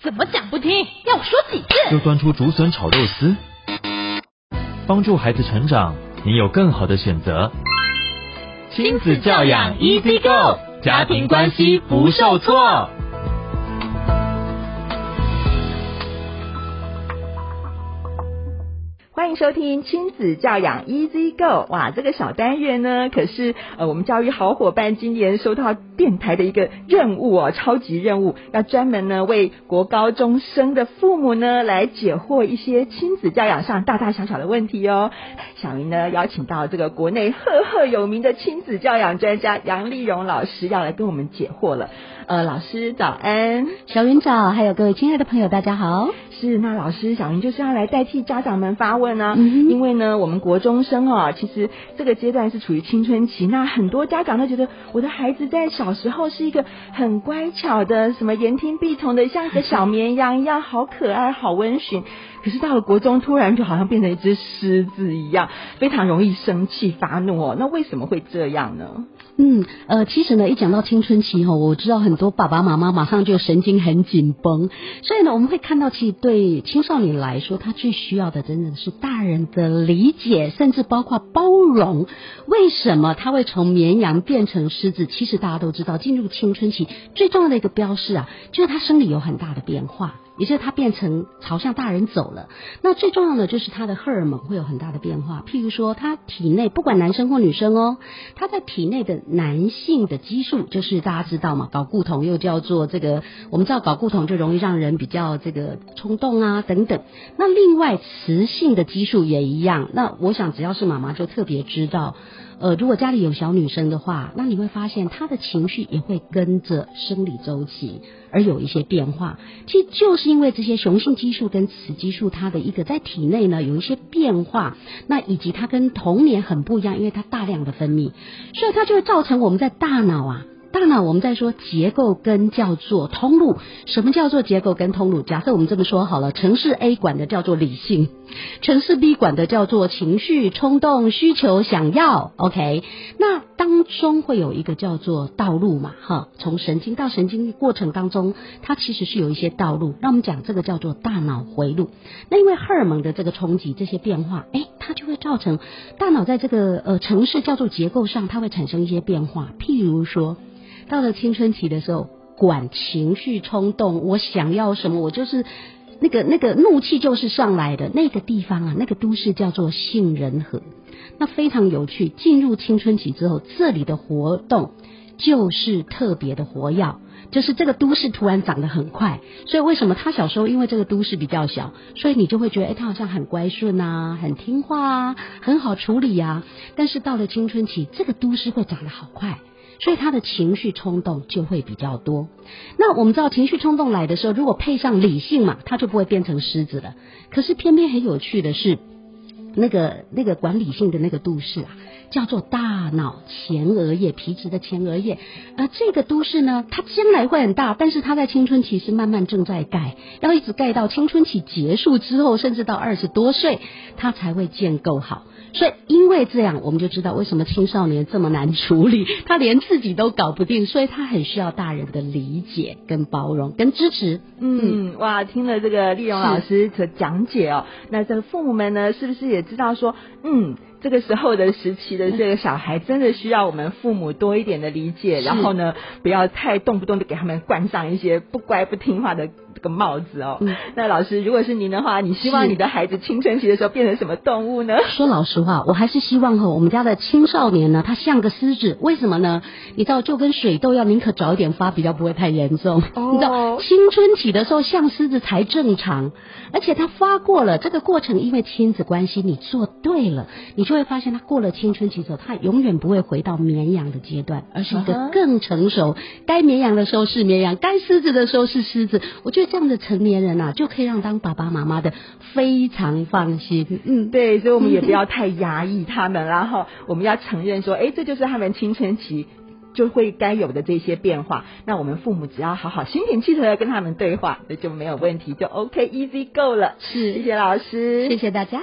怎么讲不听？要我说几遍？就端出竹笋炒肉丝，帮助孩子成长，你有更好的选择。亲子教养 Easy Go，家庭关系不受挫。欢迎收听亲子教养 Easy Go，哇，这个小单元呢，可是呃我们教育好伙伴今年收到电台的一个任务哦，超级任务，要专门呢为国高中生的父母呢来解惑一些亲子教养上大大小小的问题哦。小云呢邀请到这个国内赫赫有名的亲子教养专家杨丽蓉老师要来跟我们解惑了。呃，老师早安，小云早，还有各位亲爱的朋友，大家好。是，那老师小云就是要来代替家长们发问呢、啊嗯，因为呢，我们国中生啊，其实这个阶段是处于青春期，那很多家长都觉得我的孩子在小时候是一个很乖巧的，什么言听必从的，像一个小绵羊一样，好可爱，好温驯。可是到了国中，突然就好像变成一只狮子一样，非常容易生气发怒哦。那为什么会这样呢？嗯，呃，其实呢，一讲到青春期哈，我知道很多爸爸妈妈马上就神经很紧绷，所以呢，我们会看到，其实对青少年来说，他最需要的真的是大人的理解，甚至包括包容。为什么他会从绵羊变成狮子？其实大家都知道，进入青春期最重要的一个标示啊，就是他生理有很大的变化。也就是他变成朝向大人走了，那最重要的就是他的荷尔蒙会有很大的变化。譬如说，他体内不管男生或女生哦，他在体内的男性的激素，就是大家知道嘛，睾固酮又叫做这个，我们知道睾固酮就容易让人比较这个冲动啊等等。那另外雌性的激素也一样。那我想只要是妈妈就特别知道。呃，如果家里有小女生的话，那你会发现她的情绪也会跟着生理周期而有一些变化。其实就是因为这些雄性激素跟雌激素它的一个在体内呢有一些变化，那以及它跟童年很不一样，因为它大量的分泌，所以它就会造成我们在大脑啊。大脑我们在说结构跟叫做通路，什么叫做结构跟通路？假设我们这么说好了，城市 A 管的叫做理性，城市 B 管的叫做情绪、冲动、需求、想要。OK，那当中会有一个叫做道路嘛？哈，从神经到神经过程当中，它其实是有一些道路。那我们讲这个叫做大脑回路。那因为荷尔蒙的这个冲击，这些变化，哎，它就会造成大脑在这个呃城市叫做结构上，它会产生一些变化。譬如说。到了青春期的时候，管情绪冲动，我想要什么，我就是那个那个怒气就是上来的那个地方啊，那个都市叫做杏仁核，那非常有趣。进入青春期之后，这里的活动就是特别的活跃，就是这个都市突然长得很快，所以为什么他小时候因为这个都市比较小，所以你就会觉得，哎，他好像很乖顺啊，很听话啊，很好处理啊。但是到了青春期，这个都市会长得好快。所以他的情绪冲动就会比较多。那我们知道情绪冲动来的时候，如果配上理性嘛，他就不会变成狮子了。可是偏偏很有趣的是，那个那个管理性的那个都市啊，叫做大脑前额叶皮质的前额叶。而这个都市呢，它将来会很大，但是它在青春期是慢慢正在盖，要一直盖到青春期结束之后，甚至到二十多岁，它才会建构好。所以，因为这样，我们就知道为什么青少年这么难处理，他连自己都搞不定，所以他很需要大人的理解、跟包容、跟支持。嗯，哇，听了这个丽蓉老师的讲解哦，那这个父母们呢，是不是也知道说，嗯，这个时候的时期的这个小孩，真的需要我们父母多一点的理解，然后呢，不要太动不动的给他们冠上一些不乖不听话的。这个帽子哦，嗯，那老师，如果是您的话，你希望你的孩子青春期的时候变成什么动物呢？说老实话，我还是希望哈，我们家的青少年呢，他像个狮子，为什么呢？你知道，就跟水痘要宁可早一点发，比较不会太严重。哦，你知道，青春期的时候像狮子才正常，而且他发过了这个过程，因为亲子关系，你做对了，你就会发现他过了青春期之后，他永远不会回到绵羊的阶段，而是一个更成熟，该绵羊的时候是绵羊，该狮子的时候是狮子。我觉得。这样的成年人呐、啊，就可以让当爸爸妈妈的非常放心。嗯，对，所以我们也不要太压抑他们，然后我们要承认说，哎，这就是他们青春期就会该有的这些变化。那我们父母只要好好心平气和的跟他们对话，那就没有问题，就 OK，easy go 了。是，谢谢老师，谢谢大家。